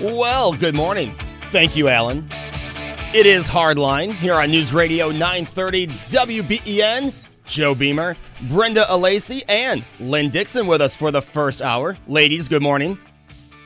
Well, good morning. Thank you, Alan. It is Hardline here on News Radio 930 WBEN. Joe Beamer, Brenda Alesii, and Lynn Dixon with us for the first hour. Ladies, good morning.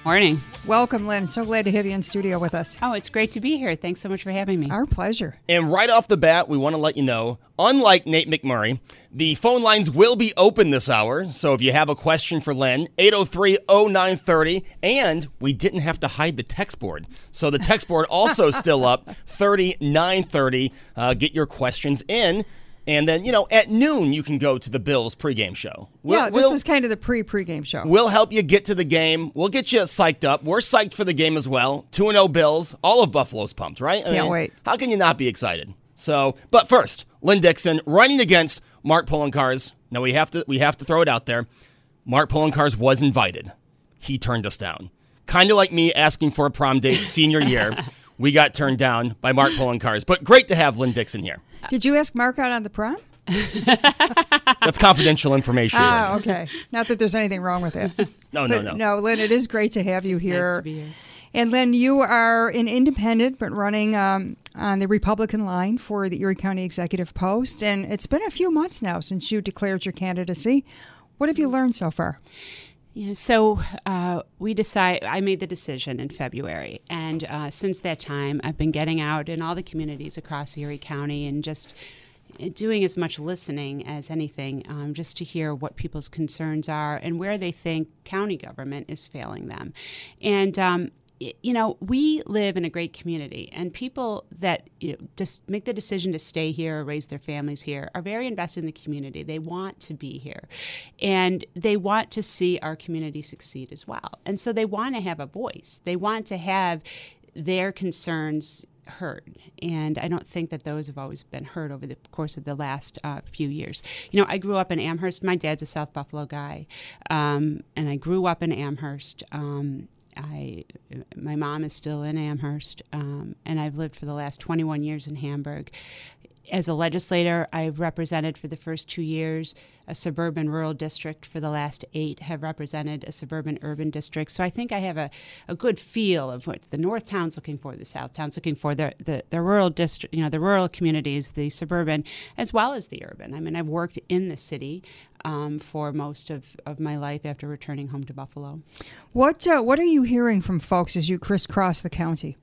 Morning. Welcome, Lynn. So glad to have you in studio with us. Oh, it's great to be here. Thanks so much for having me. Our pleasure. And right off the bat, we want to let you know unlike Nate McMurray, the phone lines will be open this hour. So if you have a question for Lynn, 803 0930. And we didn't have to hide the text board. So the text board also still up 3930. Uh, get your questions in. And then, you know, at noon, you can go to the Bills pregame show. We'll, yeah, this we'll, is kind of the pre pregame show. We'll help you get to the game. We'll get you psyched up. We're psyched for the game as well. 2 0 Bills. All of Buffalo's pumped, right? I Can't mean, wait. How can you not be excited? So, but first, Lynn Dixon running against Mark Poloncarz. Now we have to we have to throw it out there. Mark Poloncarz was invited. He turned us down. Kind of like me asking for a prom date senior year. we got turned down by Mark Poloncarz. But great to have Lynn Dixon here. Did you ask Mark out on the prom? That's confidential information. Ah, okay. Not that there's anything wrong with it. no, no, no. No, Lynn, it is great to have you here. Nice to be here. And Lynn, you are an independent, but running um, on the Republican line for the Erie County Executive Post. And it's been a few months now since you declared your candidacy. What have you learned so far? Yeah, so uh, we decide. I made the decision in February, and uh, since that time, I've been getting out in all the communities across Erie County and just doing as much listening as anything, um, just to hear what people's concerns are and where they think county government is failing them. And um, you know, we live in a great community, and people that you know, just make the decision to stay here or raise their families here are very invested in the community. They want to be here, and they want to see our community succeed as well. And so they want to have a voice. They want to have their concerns heard. And I don't think that those have always been heard over the course of the last uh, few years. You know, I grew up in Amherst. My dad's a South Buffalo guy, um, and I grew up in Amherst. Um, I, my mom is still in Amherst, um, and I've lived for the last 21 years in Hamburg. As a legislator, I've represented for the first two years a suburban rural district. For the last eight, have represented a suburban urban district. So I think I have a, a good feel of what the North Town's looking for, the South Town's looking for, the, the, the rural district, you know, the rural communities, the suburban, as well as the urban. I mean, I've worked in the city um, for most of, of my life after returning home to Buffalo. What uh, What are you hearing from folks as you crisscross the county?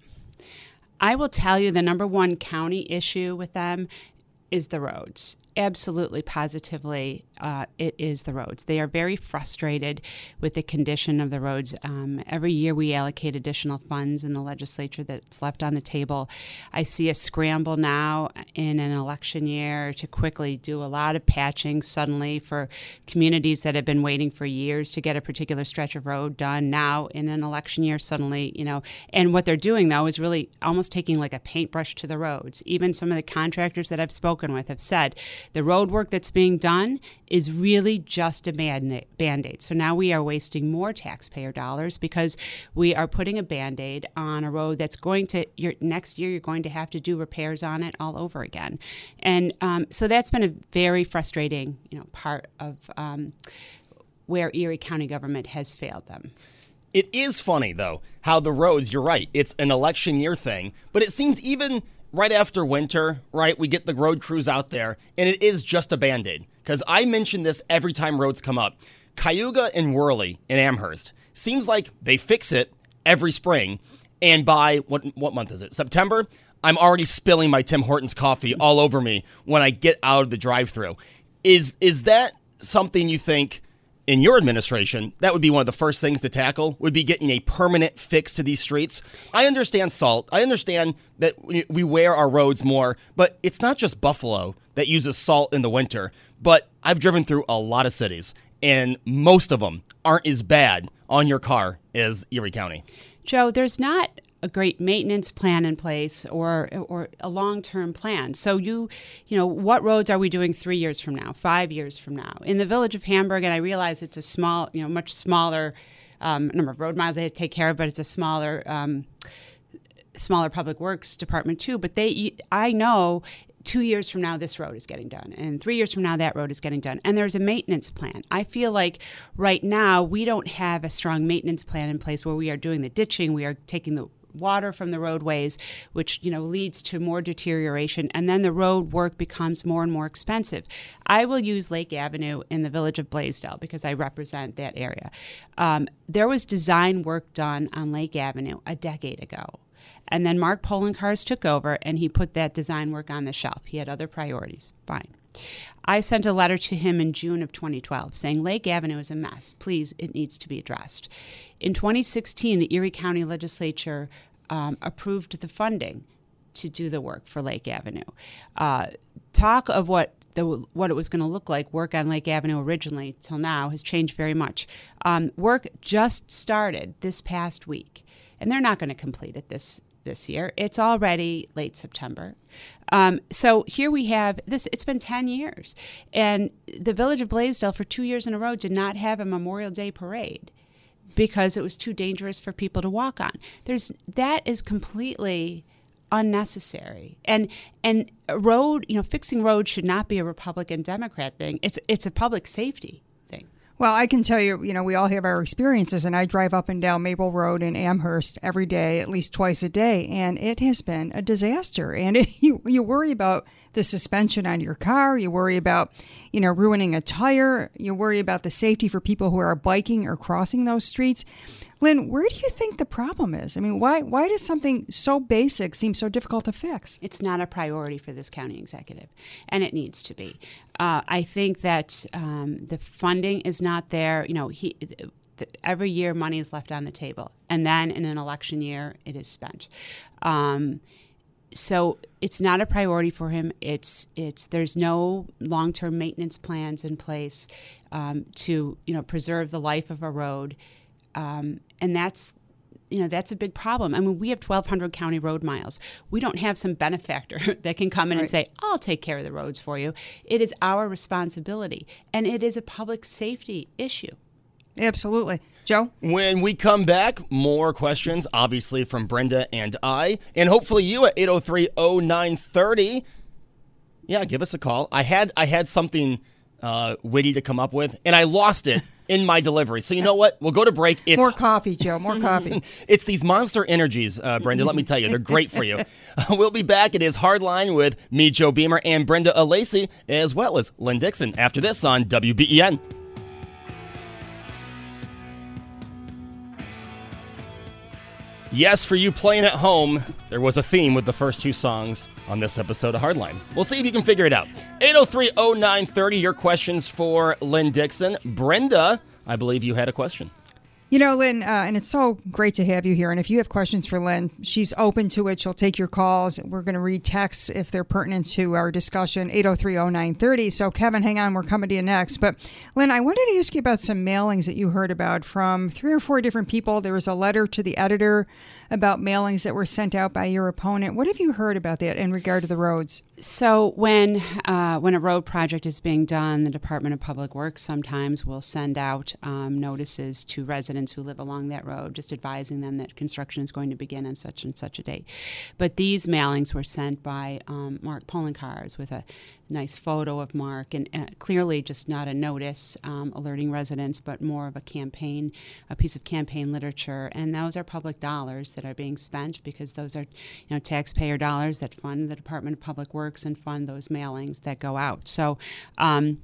I will tell you the number one county issue with them is the roads absolutely positively uh, it is the roads. They are very frustrated with the condition of the roads. Um, every year we allocate additional funds in the legislature that's left on the table. I see a scramble now in an election year to quickly do a lot of patching suddenly for communities that have been waiting for years to get a particular stretch of road done. Now in an election year, suddenly, you know, and what they're doing though is really almost taking like a paintbrush to the roads. Even some of the contractors that I've spoken with have said the road work that's being done is really just a band aid. So now we are wasting more taxpayer dollars because we are putting a band aid on a road that's going to, your, next year, you're going to have to do repairs on it all over again. And um, so that's been a very frustrating you know, part of um, where Erie County government has failed them. It is funny, though, how the roads, you're right, it's an election year thing, but it seems even right after winter, right, we get the road crews out there, and it is just a band aid. Because I mention this every time roads come up. Cayuga and Wehrle in Amherst seems like they fix it every spring, and by what what month is it? September. I'm already spilling my Tim Hortons coffee all over me when I get out of the drive-through. Is is that something you think? In your administration, that would be one of the first things to tackle, would be getting a permanent fix to these streets. I understand salt. I understand that we wear our roads more, but it's not just Buffalo that uses salt in the winter. But I've driven through a lot of cities, and most of them aren't as bad on your car as Erie County. Joe, there's not a great maintenance plan in place or or a long-term plan. So you you know what roads are we doing 3 years from now, 5 years from now? In the village of Hamburg and I realize it's a small, you know, much smaller um, number of road miles they take care of, but it's a smaller um, smaller public works department too. But they, I know two years from now this road is getting done and three years from now that road is getting done and there's a maintenance plan i feel like right now we don't have a strong maintenance plan in place where we are doing the ditching we are taking the water from the roadways which you know leads to more deterioration and then the road work becomes more and more expensive i will use lake avenue in the village of blasdell because i represent that area um, there was design work done on lake avenue a decade ago and then Mark Poloncarz took over and he put that design work on the shelf. He had other priorities. Fine. I sent a letter to him in June of 2012 saying Lake Avenue is a mess. Please, it needs to be addressed. In 2016, the Erie County Legislature um, approved the funding to do the work for Lake Avenue. Uh, talk of what the, what it was going to look like, work on Lake Avenue originally till now, has changed very much. Um, work just started this past week, and they're not going to complete it this this year. It's already late September. Um, so here we have this, it's been 10 years. And the village of Blasdell, for two years in a row, did not have a Memorial Day parade because it was too dangerous for people to walk on. There's that is completely unnecessary. And and road, you know, fixing roads should not be a Republican Democrat thing. It's it's a public safety well, I can tell you, you know, we all have our experiences, and I drive up and down Maple Road in Amherst every day, at least twice a day, and it has been a disaster. And it, you you worry about the suspension on your car, you worry about, you know, ruining a tire, you worry about the safety for people who are biking or crossing those streets. Lynn, where do you think the problem is? I mean, why why does something so basic seem so difficult to fix? It's not a priority for this county executive, and it needs to be. Uh, I think that um, the funding is not there. You know, he. Every year, money is left on the table, and then in an election year, it is spent. Um, so it's not a priority for him. It's it's there's no long term maintenance plans in place um, to you know preserve the life of a road um, and that's you know that's a big problem. I mean, we have 1,200 county road miles. We don't have some benefactor that can come in right. and say, "I'll take care of the roads for you." It is our responsibility, and it is a public safety issue. Absolutely. Joe? When we come back, more questions, obviously, from Brenda and I, and hopefully you at 803 0930. Yeah, give us a call. I had I had something uh, witty to come up with, and I lost it in my delivery. So you know what? We'll go to break. It's more coffee, Joe. More coffee. it's these monster energies, uh, Brenda. let me tell you, they're great for you. we'll be back. It is Hardline with me, Joe Beamer, and Brenda Alesii, as well as Lynn Dixon. After this on WBEN. Yes, for you playing at home, there was a theme with the first two songs on this episode of Hardline. We'll see if you can figure it out. 803 0930, your questions for Lynn Dixon. Brenda, I believe you had a question. You know, Lynn, uh, and it's so great to have you here. And if you have questions for Lynn, she's open to it. She'll take your calls. We're going to read texts if they're pertinent to our discussion, 8030930. So, Kevin, hang on. We're coming to you next. But, Lynn, I wanted to ask you about some mailings that you heard about from three or four different people. There was a letter to the editor about mailings that were sent out by your opponent. What have you heard about that in regard to the roads? So when uh, when a road project is being done, the Department of Public Works sometimes will send out um, notices to residents who live along that road, just advising them that construction is going to begin on such and such a date. But these mailings were sent by um, Mark Poloncarz with a nice photo of Mark, and uh, clearly just not a notice um, alerting residents, but more of a campaign, a piece of campaign literature. And those are public dollars that are being spent because those are, you know, taxpayer dollars that fund the Department of Public Works and fund those mailings that go out. So. Um,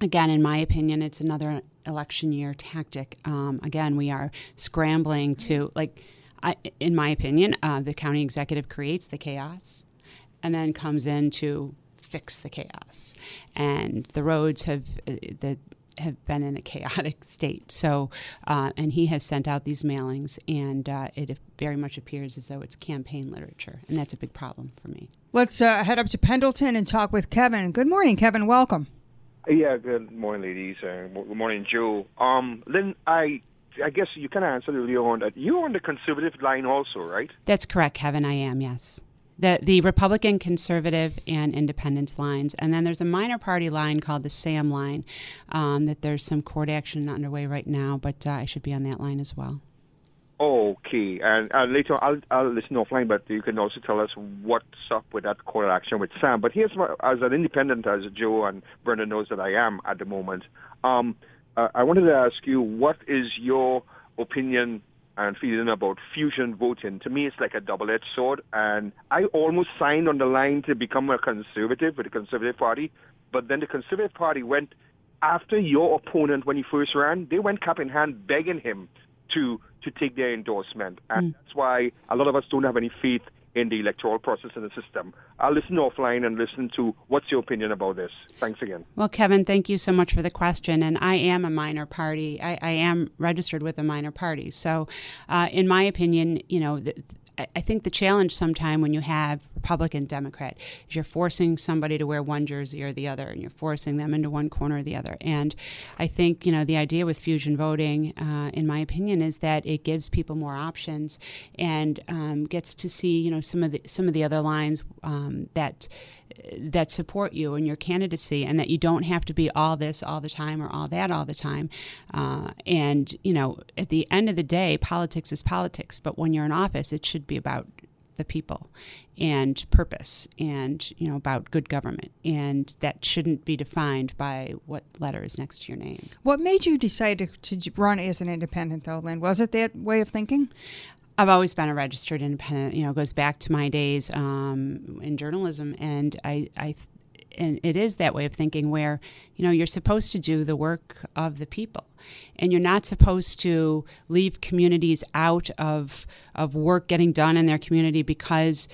again, in my opinion, it's another election year tactic. Um, again, we are scrambling to, like, I, in my opinion, uh, the county executive creates the chaos and then comes in to fix the chaos. And the roads have uh, the have been in a chaotic state. So, uh, and he has sent out these mailings, and uh, it very much appears as though it's campaign literature, and that's a big problem for me. Let's uh, head up to Pendleton and talk with Kevin. Good morning, Kevin. Welcome. Yeah, good morning, ladies. Uh, good morning, Joe. Um, Lynn, I I guess you kind of answered earlier on that you're on the conservative line also, right? That's correct, Kevin. I am, yes. The, the Republican, conservative, and independence lines. And then there's a minor party line called the SAM line um, that there's some court action underway right now, but uh, I should be on that line as well. Okay, and uh, later I'll I'll listen offline, but you can also tell us what's up with that court action with Sam. But here's my, as an independent, as Joe and Brenda knows that I am at the moment. Um, uh, I wanted to ask you, what is your opinion and feeling about fusion voting? To me, it's like a double-edged sword, and I almost signed on the line to become a conservative with the Conservative Party, but then the Conservative Party went after your opponent when he first ran. They went cap in hand, begging him to to take their endorsement. And mm. that's why a lot of us don't have any faith in the electoral process in the system. I'll listen offline and listen to what's your opinion about this. Thanks again. Well, Kevin, thank you so much for the question. And I am a minor party. I, I am registered with a minor party. So, uh, in my opinion, you know, I think the challenge sometime when you have Republican Democrat is you're forcing somebody to wear one jersey or the other, and you're forcing them into one corner or the other. And I think you know the idea with fusion voting, uh, in my opinion, is that it gives people more options and um, gets to see you know some of the some of the other lines um, that that support you in your candidacy and that you don't have to be all this all the time or all that all the time. Uh, and, you know, at the end of the day, politics is politics, but when you're in office, it should be about the people and purpose and you know about good government. And that shouldn't be defined by what letter is next to your name. What made you decide to, to run as an independent though lynn? Was it that way of thinking I've always been a registered independent. You know, goes back to my days um, in journalism, and I, I, and it is that way of thinking where you know you're supposed to do the work of the people, and you're not supposed to leave communities out of of work getting done in their community because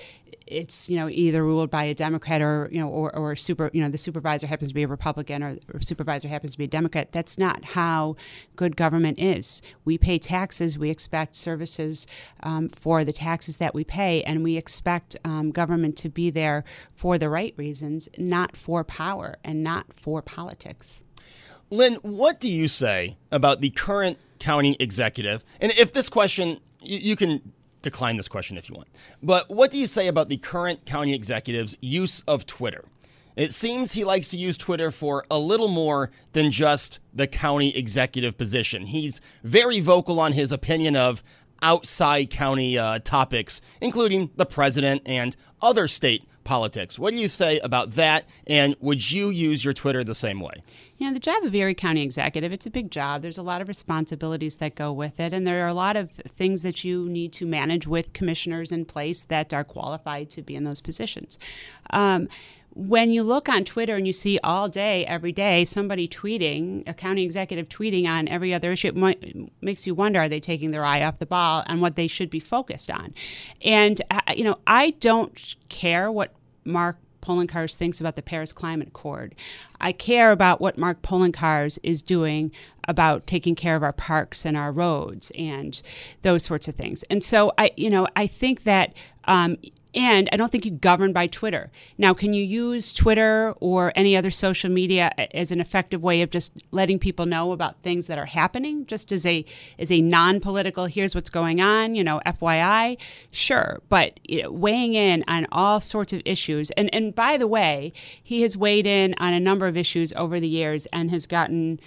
it's you know either ruled by a Democrat or you know or, or super you know the supervisor happens to be a Republican or, or supervisor happens to be a Democrat. That's not how good government is. We pay taxes. We expect services um, for the taxes that we pay, and we expect um, government to be there for the right reasons, not for power and not for politics. Lynn, what do you say about the current county executive? And if this question, you, you can decline this question if you want. But what do you say about the current county executive's use of Twitter? It seems he likes to use Twitter for a little more than just the county executive position. He's very vocal on his opinion of outside county uh, topics, including the president and other state politics. What do you say about that? And would you use your Twitter the same way? You know, the job of Erie County Executive, it's a big job. There's a lot of responsibilities that go with it, and there are a lot of things that you need to manage with commissioners in place that are qualified to be in those positions. Um, when you look on Twitter and you see all day, every day, somebody tweeting, a county executive tweeting on every other issue, it might, makes you wonder are they taking their eye off the ball on what they should be focused on? And, uh, you know, I don't care what Mark Poloncarz thinks about the Paris Climate Accord. I care about what Mark Poloncarz is doing about taking care of our parks and our roads and those sorts of things. And so I, you know, I think that um, and I don't think you govern by Twitter. Now, can you use Twitter or any other social media as an effective way of just letting people know about things that are happening, just as a as a non-political? Here's what's going on, you know, FYI. Sure, but you know, weighing in on all sorts of issues. And and by the way, he has weighed in on a number of issues over the years and has gotten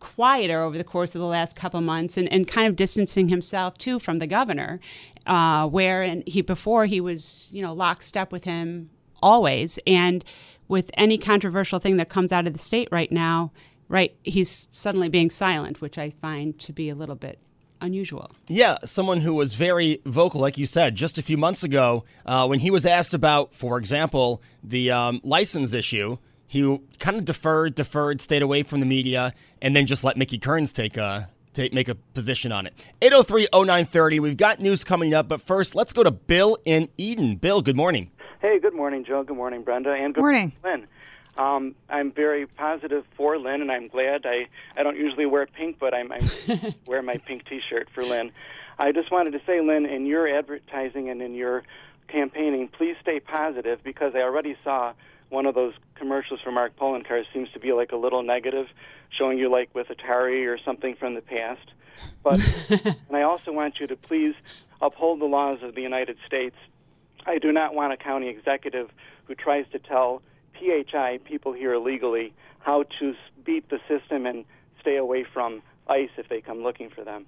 quieter over the course of the last couple months and, and kind of distancing himself too from the governor, uh, where and he before he was you know lockstep with him always, and with any controversial thing that comes out of the state right now, right, he's suddenly being silent, which I find to be a little bit unusual. Yeah, someone who was very vocal, like you said, just a few months ago, uh, when he was asked about, for example, the um, license issue he kind of deferred, deferred, stayed away from the media, and then just let Mickey Kearns take a take, make a position on it. 803-0930. We've got news coming up, but first, let's go to Bill in Eden. Bill, good morning. Hey, good morning, Joe. Good morning, Brenda, and good morning, Lynn. Um, I'm very positive for Lynn, and I'm glad. I, I don't usually wear pink, but I'm, I'm wear my pink T-shirt for Lynn. I just wanted to say, Lynn, in your advertising and in your campaigning, please stay positive because I already saw one of those commercials for Mark Poloncarz seems to be like a little negative, showing you like with Atari or something from the past. But and I also want you to please uphold the laws of the United States. I do not want a county executive who tries to tell PHI people here illegally how to beat the system and stay away from ICE if they come looking for them.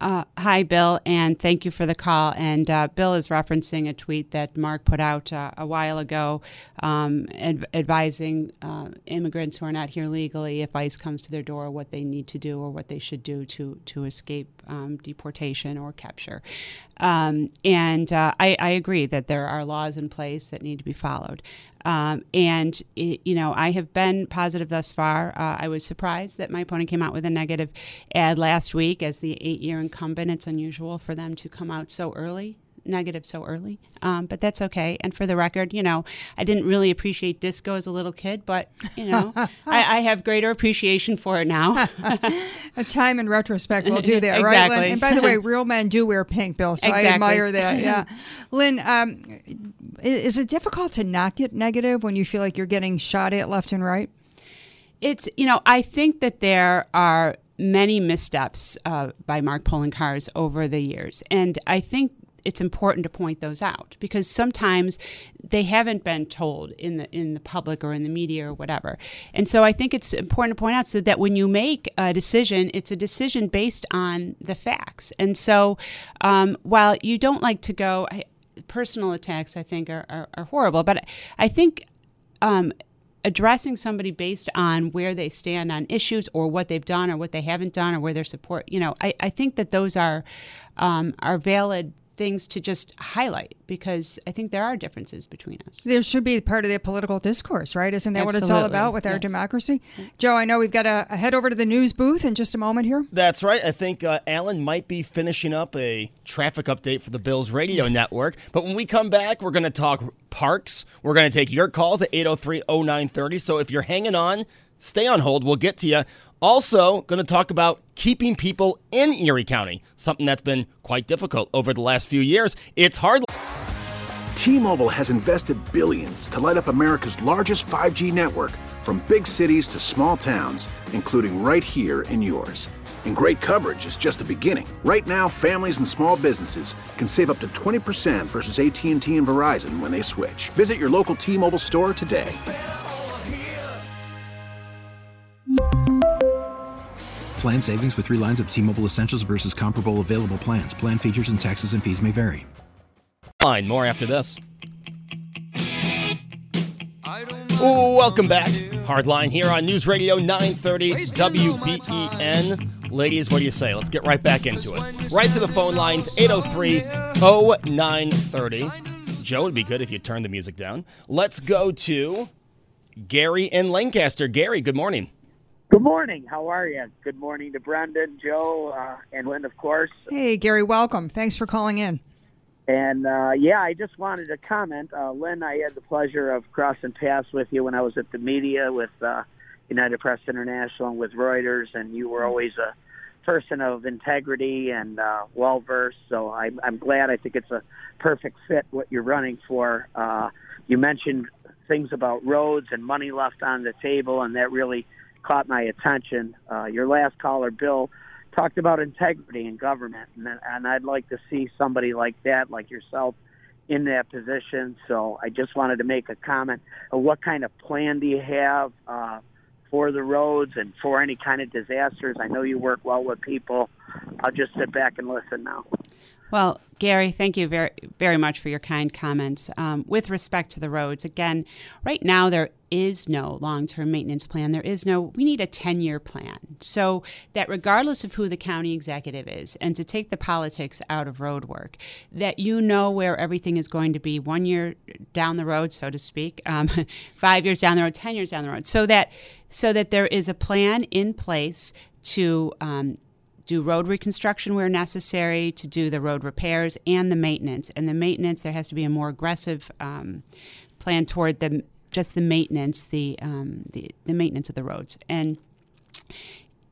Uh, hi, Bill, and thank you for the call. And uh, Bill is referencing a tweet that Mark put out uh, a while ago um, adv- advising uh, immigrants who are not here legally, if ICE comes to their door, what they need to do or what they should do to, to escape um, deportation or capture. Um, and uh, I, I, agree that there are laws in place that need to be followed. Um, and, it, you know, I have been positive thus far. Uh, I was surprised that my opponent came out with a negative ad last week as the eight year incumbent. It's unusual for them to come out so early negative so early, um, but that's okay. And for the record, you know, I didn't really appreciate disco as a little kid, but you know, I, I, have greater appreciation for it now. a time in retrospect will do that, exactly. right, Lynn? And by the way, real men do wear pink, Bill, so exactly. I admire that. Yeah, Lynn, um, is it difficult to not get negative when you feel like you're getting shot at left and right? It's you know, I think that there are many missteps uh, by Mark Poloncarz over the years, and I think it's important to point those out because sometimes they haven't been told in the in the public or in the media or whatever. And so I think it's important to point out so that when you make a decision, it's a decision based on the facts. And so um, while you don't like to go, personal attacks, I think are, are, are horrible, but I think. Um, addressing somebody based on where they stand on issues or what they've done or what they haven't done or where their support you know i, I think that those are um, are valid things to just highlight because I think there are differences between us. There should be part of the political discourse, right? Isn't that Absolutely. what it's all about with yes. our democracy? Joe, I know we've got to head over to the news booth in just a moment here. That's right. I think uh, Alan might be finishing up a traffic update for the Bills radio network. But when we come back, we're going to talk parks. We're going to take your calls at 803 0930. So if you're hanging on, stay on hold. We'll get to you. Also, going to talk about keeping people in Erie County, something that's been quite difficult over the last few years. It's hard. T-Mobile has invested billions to light up America's largest 5G network from big cities to small towns, including right here in yours. And great coverage is just the beginning. Right now, families and small businesses can save up to 20% versus AT&T and Verizon when they switch. Visit your local T-Mobile store today. Plan savings with three lines of T Mobile Essentials versus comparable available plans. Plan features and taxes and fees may vary. Fine, more after this. Ooh, welcome back. Hardline here on News Radio 930 WBEN. Ladies, what do you say? Let's get right back into it. Right to the phone lines 803 0930. Joe, it'd be good if you turned the music down. Let's go to Gary in Lancaster. Gary, good morning. Good morning. How are you? Good morning to Brendan, Joe, uh, and Lynn, of course. Hey, Gary, welcome. Thanks for calling in. And uh, yeah, I just wanted to comment. Uh, Lynn, I had the pleasure of crossing paths with you when I was at the media with uh, United Press International and with Reuters, and you were always a person of integrity and uh, well versed. So I'm, I'm glad. I think it's a perfect fit what you're running for. Uh, you mentioned things about roads and money left on the table, and that really caught my attention. Uh, your last caller, Bill, talked about integrity in government, and, and I'd like to see somebody like that, like yourself, in that position. So I just wanted to make a comment. What kind of plan do you have uh, for the roads and for any kind of disasters? I know you work well with people. I'll just sit back and listen now. Well, Gary, thank you very, very much for your kind comments. Um, with respect to the roads, again, right now there is no long term maintenance plan. There is no, we need a 10 year plan. So that regardless of who the county executive is, and to take the politics out of road work, that you know where everything is going to be one year down the road, so to speak, um, five years down the road, 10 years down the road, so that, so that there is a plan in place to um, do road reconstruction where necessary, to do the road repairs and the maintenance. And the maintenance, there has to be a more aggressive um, plan toward the just the maintenance, the, um, the the maintenance of the roads, and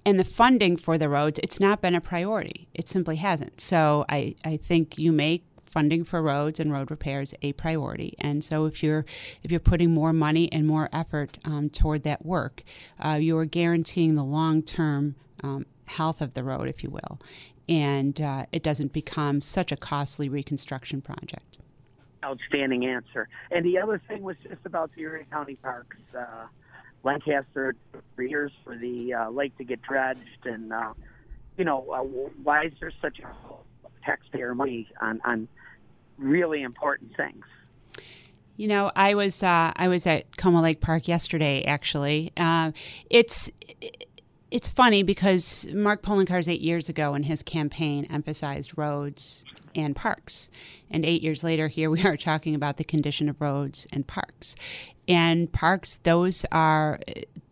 and the funding for the roads. It's not been a priority. It simply hasn't. So I I think you make funding for roads and road repairs a priority. And so if you're if you're putting more money and more effort um, toward that work, uh, you are guaranteeing the long term um, health of the road, if you will, and uh, it doesn't become such a costly reconstruction project. Outstanding answer. And the other thing was just about the Erie County parks. Uh, Lancaster for years for the uh, lake to get dredged, and uh, you know uh, why is there such a taxpayer money on on really important things? You know, I was uh, I was at Como Lake Park yesterday. Actually, uh, it's it's funny because Mark Poloncarz eight years ago in his campaign emphasized roads and parks. And eight years later, here we are talking about the condition of roads and parks. And parks, those are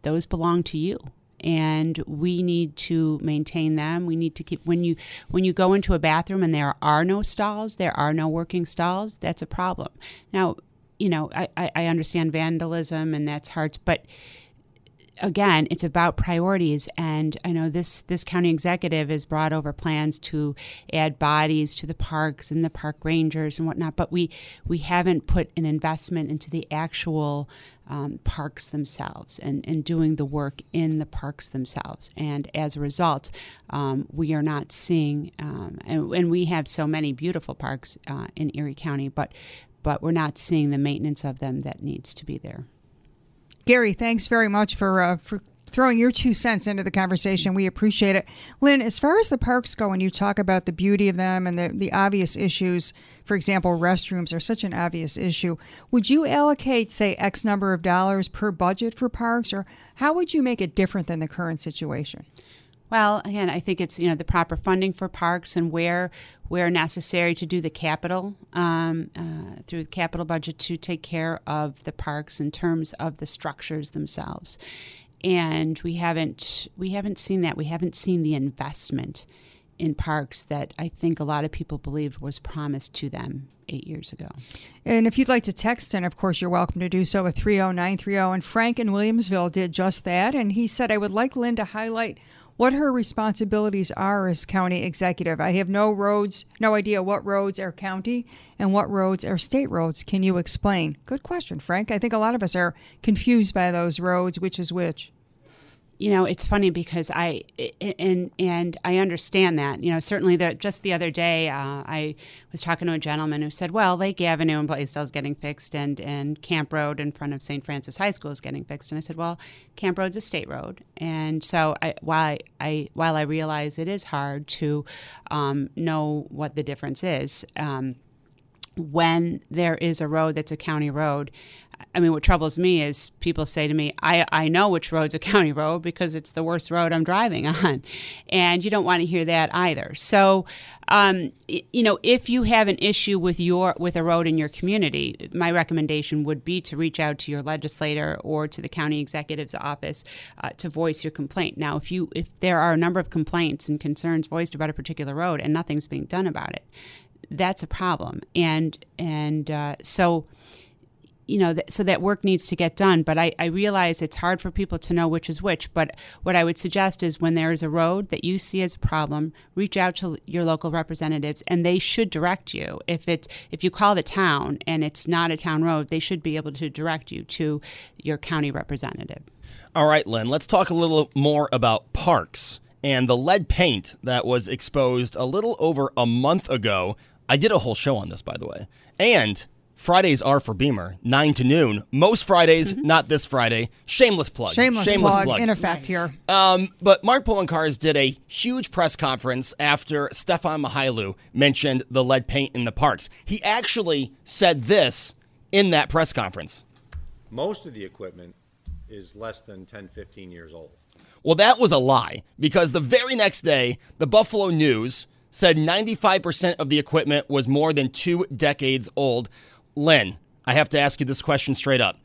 those belong to you and we need to maintain them. We need to keep when you when you go into a bathroom and there are no stalls, there are no working stalls. That's a problem. Now, you know, I, I understand vandalism and that's hard, but again, it's about priorities. And I know this this county executive has brought over plans to add bodies to the parks and the park rangers and whatnot, but we we haven't put an investment into the actual um, parks themselves and, and doing the work in the parks themselves. And as a result, um, we are not seeing, um, and, and, we have so many beautiful parks uh, in Erie County, but but we're not seeing the maintenance of them that needs to be there. Gary, thanks very much for uh, for throwing your two cents into the conversation. We appreciate it. Lynn, as far as the parks go, and you talk about the beauty of them and the, the obvious issues, for example, restrooms are such an obvious issue. Would you allocate, say, X number of dollars per budget for parks, or how would you make it different than the current situation? Well, again, I think it's you know the proper funding for parks and where where necessary to do the capital um, uh, through the capital budget to take care of the parks in terms of the structures themselves. And we haven't we haven't seen that. We haven't seen the investment in parks that I think a lot of people believed was promised to them eight years ago. And if you'd like to text in, of course, you're welcome to do so at 30930. And Frank in Williamsville did just that. And he said, I would like Lynn to highlight what her responsibilities are as county executive. I have no roads, no idea what roads are county and what roads are state roads. Can you explain? Good question, Frank. I think a lot of us are confused by those roads, which is which you know it's funny because i and and i understand that you know certainly that just the other day uh, i was talking to a gentleman who said well lake avenue in blasdell is getting fixed and and camp road in front of st francis high school is getting fixed. And i said well camp road's a state road. And so I, while I, while i realize it is hard to um, know what the difference is um, when there is a road that's a county road, I mean, what troubles me is people say to me, I, I know which road's a county road because it's the worst road I'm driving on. And you don't want to hear that either. So, um, you know, if you have an issue with your with a road in your community, my recommendation would be to reach out to your legislator or to the county executive's office uh, to voice your complaint. Now, if you if there are a number of complaints and concerns voiced about a particular road and nothing's being done about it, that's a problem. And and uh, so you know, so that work needs to get done. But I, I realize it's hard for people to know which is which. But what I would suggest is when there is a road that you see as a problem, reach out to your local representatives, and they should direct you. If it's if you call the town and it's not a town road, they should be able to direct you to your county representative. All right, Lynn. Let's talk a little more about parks and the lead paint that was exposed a little over a month ago I did a whole show on this, by the way. And Fridays are for Beamer, 9 to noon. Most Fridays, mm-hmm. not this Friday. Shameless plug. Shameless, Shameless plug, plug, in effect here. Um, but Mark Poloncarz did a huge press conference after Stefan Mychajliw mentioned the lead paint in the parks. He actually said this in that press conference. Most of the equipment is less than 10, 15 years old. Well, that was a lie because the very next day, the Buffalo News said 95% of the equipment was more than two decades old. Lynn, I have to ask you this question straight up.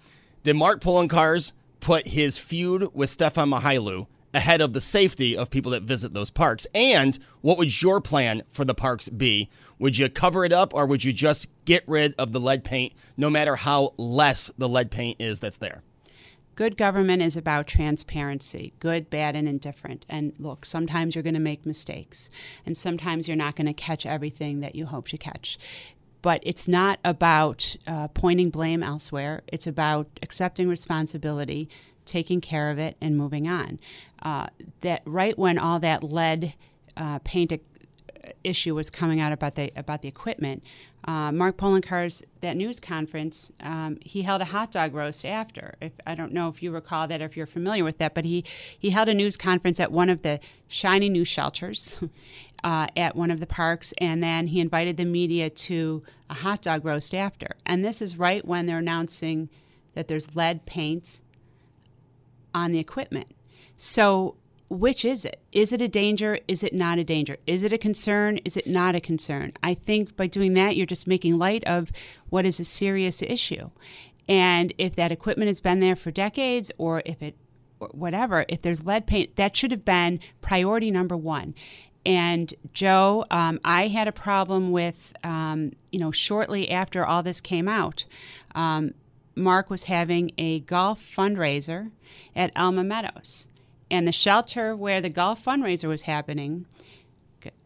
Did Mark Poloncarz put his feud with Stefan Mychajliw ahead of the safety of people that visit those parks? And what would your plan for the parks be? Would you cover it up or would you just get rid of the lead paint no matter how less the lead paint is that's there? Good government is about transparency, good, bad, and indifferent. And look, sometimes you're going to make mistakes, and sometimes you're not going to catch everything that you hope to catch. but it's not about uh, pointing blame elsewhere. It's about accepting responsibility, taking care of it, and moving on. Uh, that right when all that lead uh, paint issue was coming out about the about the equipment, uh, Mark Poloncarz that news conference, um, he held a hot dog roast after. If, I don't know if you recall that or if you're familiar with that, but he he held a news conference at one of the shiny new shelters. Uh, at one of the parks, and then he invited the media to a hot dog roast after. And this is right when they're announcing that there's lead paint on the equipment. So which is it? Is it a danger? Is it not a danger? Is it a concern? Is it not a concern? I think by doing that, you're just making light of what is a serious issue. And if that equipment has been there for decades, or if it, or whatever, if there's lead paint, that should have been priority number one. And Joe, um, I had a problem with, um, you know, shortly after all this came out, um, Mark was having a golf fundraiser at Elma Meadows and the shelter where the golf fundraiser was happening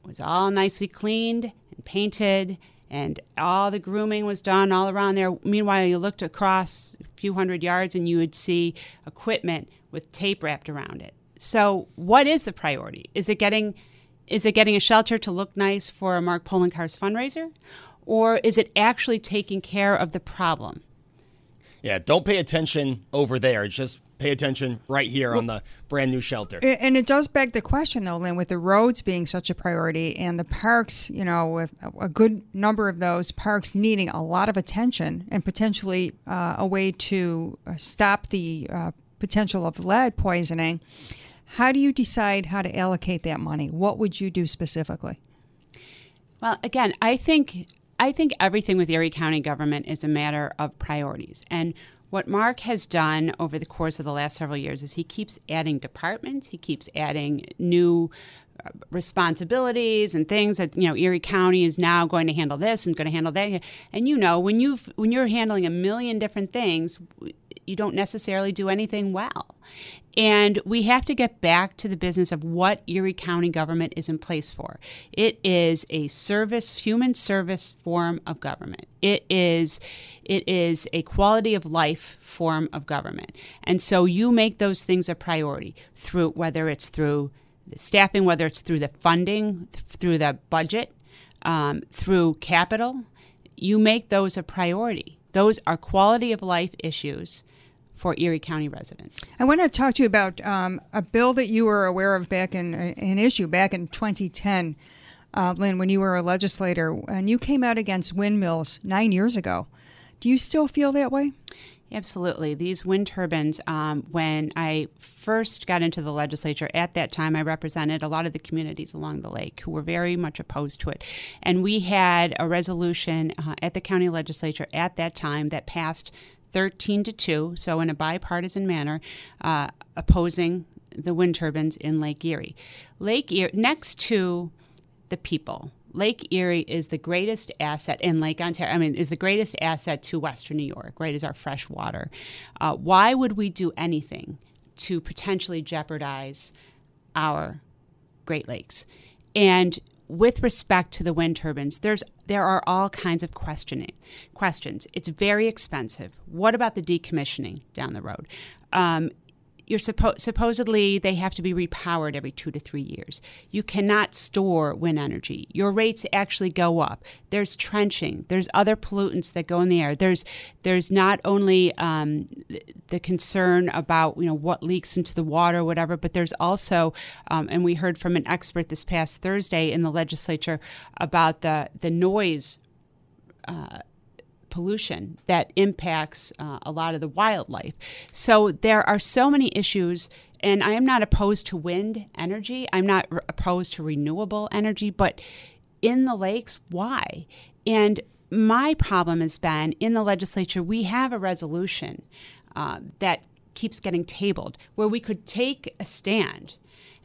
was all nicely cleaned and painted, and all the grooming was done all around there. Meanwhile, you looked across a few hundred yards and you would see equipment with tape wrapped around it. So, what is the priority? Is it getting is it getting a shelter to look nice for a Mark Poloncarz fundraiser, or is it actually taking care of the problem? Yeah, don't pay attention over there. Just pay attention right here well, on the brand new shelter. And it does beg the question, though, Lynn, with the roads being such a priority and the parks, you know, with a good number of those parks needing a lot of attention and potentially uh, a way to uh, stop the uh, potential of lead poisoning. How do you decide how to allocate that money? What would you do specifically? Well, again, I think I think everything with Erie County government is a matter of priorities. And what Mark has done over the course of the last several years is he keeps adding departments, he keeps adding new uh, responsibilities and things that you know Erie County is now going to handle this and going to handle that. And you know when you when you're handling a million different things you don't necessarily do anything well. And we have to get back to the business of what Erie County government is in place for. It is a service, human service form of government. It is, it is a quality of life form of government. And so you make those things a priority through whether it's through the staffing, whether it's through the funding, through the budget, um, through capital. You make those a priority. Those are quality of life issues for Erie County residents. I want to talk to you about um, a bill that you were aware of back in an issue back in 2010, uh, Lynn, when you were a legislator, and you came out against windmills nine years ago. Do you still feel that way? Absolutely. These wind turbines, um, when I first got into the legislature, at that time I represented a lot of the communities along the lake who were very much opposed to it. And we had a resolution uh, at the county legislature at that time that passed 13 to 2, so in a bipartisan manner, uh, opposing the wind turbines in Lake Erie. Lake Erie, next to the people, Lake Erie is the greatest asset in Lake Ontario. I mean, is the greatest asset to Western New York, right? Is our fresh water. Uh, why would we do anything to potentially jeopardize our Great Lakes? And with respect to the wind turbines, there's there are all kinds of questioning questions. It's very expensive. What about the decommissioning down the road? Um, you're suppo- supposedly they have to be repowered every two to three years. You cannot store wind energy. Your rates actually go up. There's trenching. There's other pollutants that go in the air. There's there's not only um, the concern about you know what leaks into the water, or whatever, but there's also, um, and we heard from an expert this past Thursday in the legislature about the the noise. Uh, pollution that impacts uh, a lot of the wildlife. So there are so many issues, and I am not opposed to wind energy. I'm not re- opposed to renewable energy, but in the lakes, why? And my problem has been in the legislature, we have a resolution uh, that keeps getting tabled where we could take a stand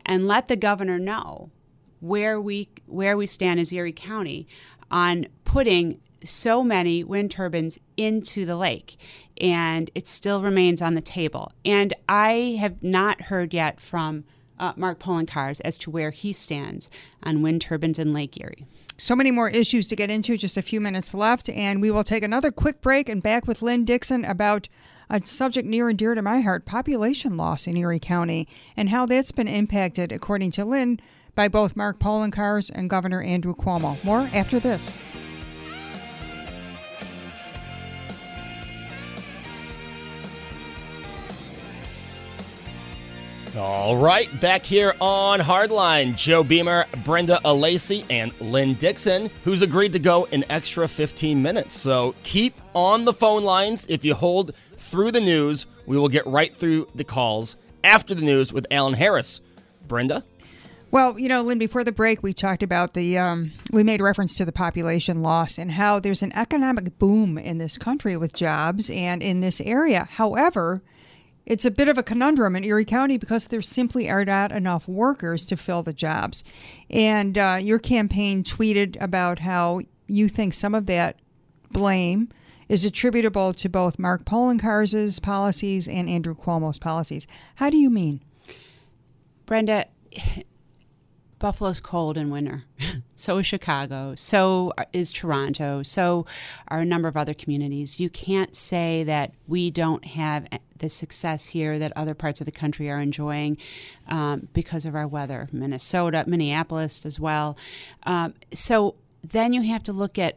and let the governor know where we where we stand as Erie County on putting so many wind turbines into the lake, and it still remains on the table. And I have not heard yet from uh, Mark Poloncarz as to where he stands on wind turbines in Lake Erie. So many more issues to get into, just a few minutes left, and we will take another quick break and back with Lynn Dixon about a subject near and dear to my heart population loss in Erie County and how that's been impacted, according to Lynn, by both Mark Poloncarz and Governor Andrew Cuomo. More after this. All right, back here on Hardline, Joe Beamer, Brenda Alesii, and Lynn Dixon, who's agreed to go an extra 15 minutes. So keep on the phone lines. If you hold through the news, we will get right through the calls after the news with Alan Harris. Brenda? Well, you know, Lynn, before the break, we talked about the, um, we made reference to the population loss and how there's an economic boom in this country with jobs and in this area. However, it's a bit of a conundrum in Erie County because there simply are not enough workers to fill the jobs. And uh, your campaign tweeted about how you think some of that blame is attributable to both Mark Poloncarz's policies and Andrew Cuomo's policies. How do you mean? Brenda, Buffalo's cold in winter. so is Chicago. So is Toronto. So are a number of other communities. You can't say that we don't have the success here that other parts of the country are enjoying um, because of our weather. Minnesota, Minneapolis as well. Um, so then you have to look at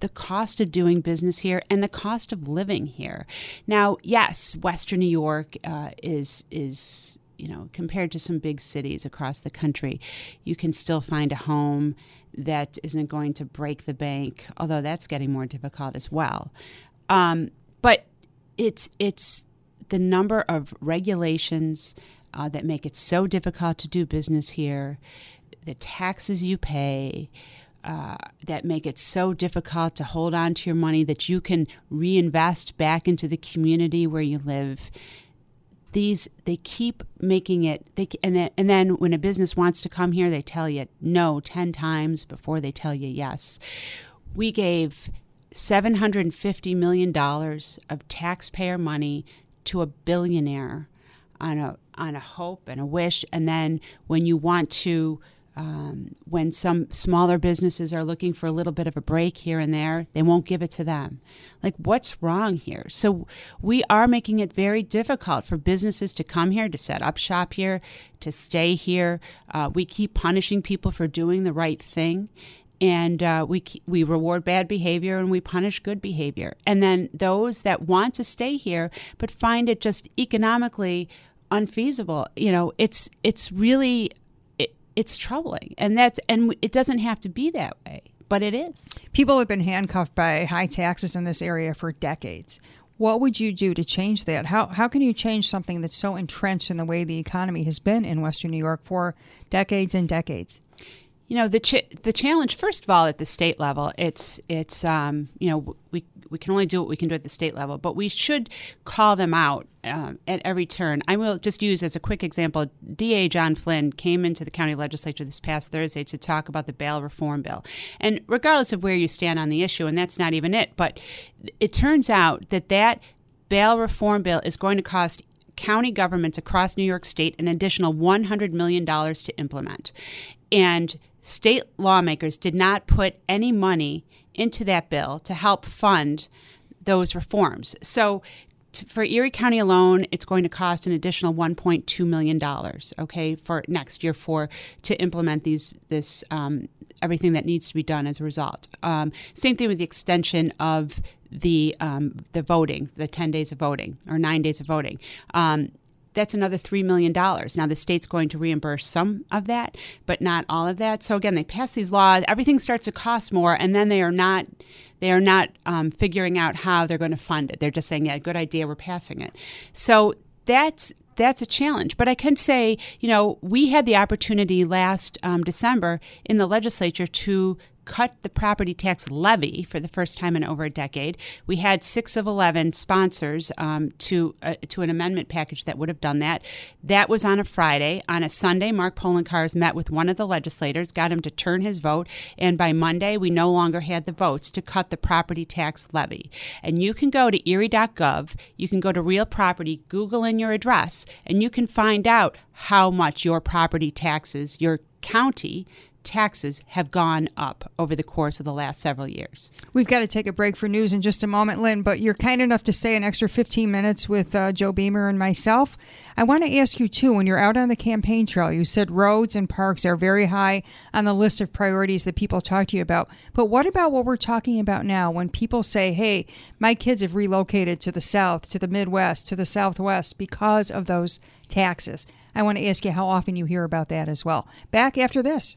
the cost of doing business here and the cost of living here. Now, yes, Western New York uh, is is you know, compared to some big cities across the country, you can still find a home that isn't going to break the bank, although that's getting more difficult as well. Um, but it's it's the number of regulations uh, that make it so difficult to do business here, the taxes you pay. Uh, that make it so difficult to hold on to your money that you can reinvest back into the community where you live these they keep making it they and then, and then when a business wants to come here they tell you no 10 times before they tell you yes. We gave 750 million dollars of taxpayer money to a billionaire on a on a hope and a wish. And then when you want to um, when some smaller businesses are looking for a little bit of a break here and there, they won't give it to them. Like, what's wrong here? So, we are making it very difficult for businesses to come here, to set up shop here, to stay here. Uh, we keep punishing people for doing the right thing. And uh, we we reward bad behavior and we punish good behavior. And then those that want to stay here but find it just economically unfeasible, you know, it's it's really it's troubling. And that's and it doesn't have to be that way, but it is. People have been handcuffed by high taxes in this area for decades. What would you do to change that? How how can you change something that's so entrenched in the way the economy has been in Western New York for decades and decades? You know the ch- the challenge. First of all, at the state level, it's it's um, you know we we can only do what we can do at the state level, but we should call them out um, at every turn. I will just use as a quick example DA John Flynn came into the county legislature this past Thursday to talk about the bail reform bill. And regardless of where you stand on the issue, and that's not even it, but it turns out that that bail reform bill is going to cost county governments across New York State an additional $100 million to implement. And state lawmakers did not put any money into that bill to help fund those reforms. So for Erie County alone, it's going to cost an additional 1.2 million dollars. Okay, for next year for to implement these this um, everything that needs to be done as a result. Um, same thing with the extension of the um, the voting, the 10 days of voting or nine days of voting. That's another $3 million. Now, the state's going to reimburse some of that, but not all of that. So, again, they pass these laws, everything starts to cost more, and then they are not. They are not um, figuring out how they're going to fund it. They're just saying, "Yeah, good idea. We're passing it." So that's that's a challenge. But I can say, you know, we had the opportunity last um, December in the legislature to cut the property tax levy for the first time in over a decade. We had six of 11 sponsors um, to, uh, to an amendment package that would have done that. That was on a Friday. On a Sunday, Mark Poloncarz met with one of the legislators, got him to turn his vote, and by Monday, we no longer had the votes to cut the property tax levy. And you can go to erie.gov, you can go to real property, Google in your address, and you can find out how much your property taxes, your county taxes have gone up over the course of the last several years. We've got to take a break for news in just a moment, Lynn, but you're kind enough to stay an extra 15 minutes with uh, Joe Beamer and myself. I want to ask you, too, when you're out on the campaign trail, you said roads and parks are very high on the list of priorities that people talk to you about. But what about what we're talking about now when people say, hey, my kids have relocated to the South, to the Midwest, to the Southwest because of those taxes? I want to ask you how often you hear about that as well. Back after this.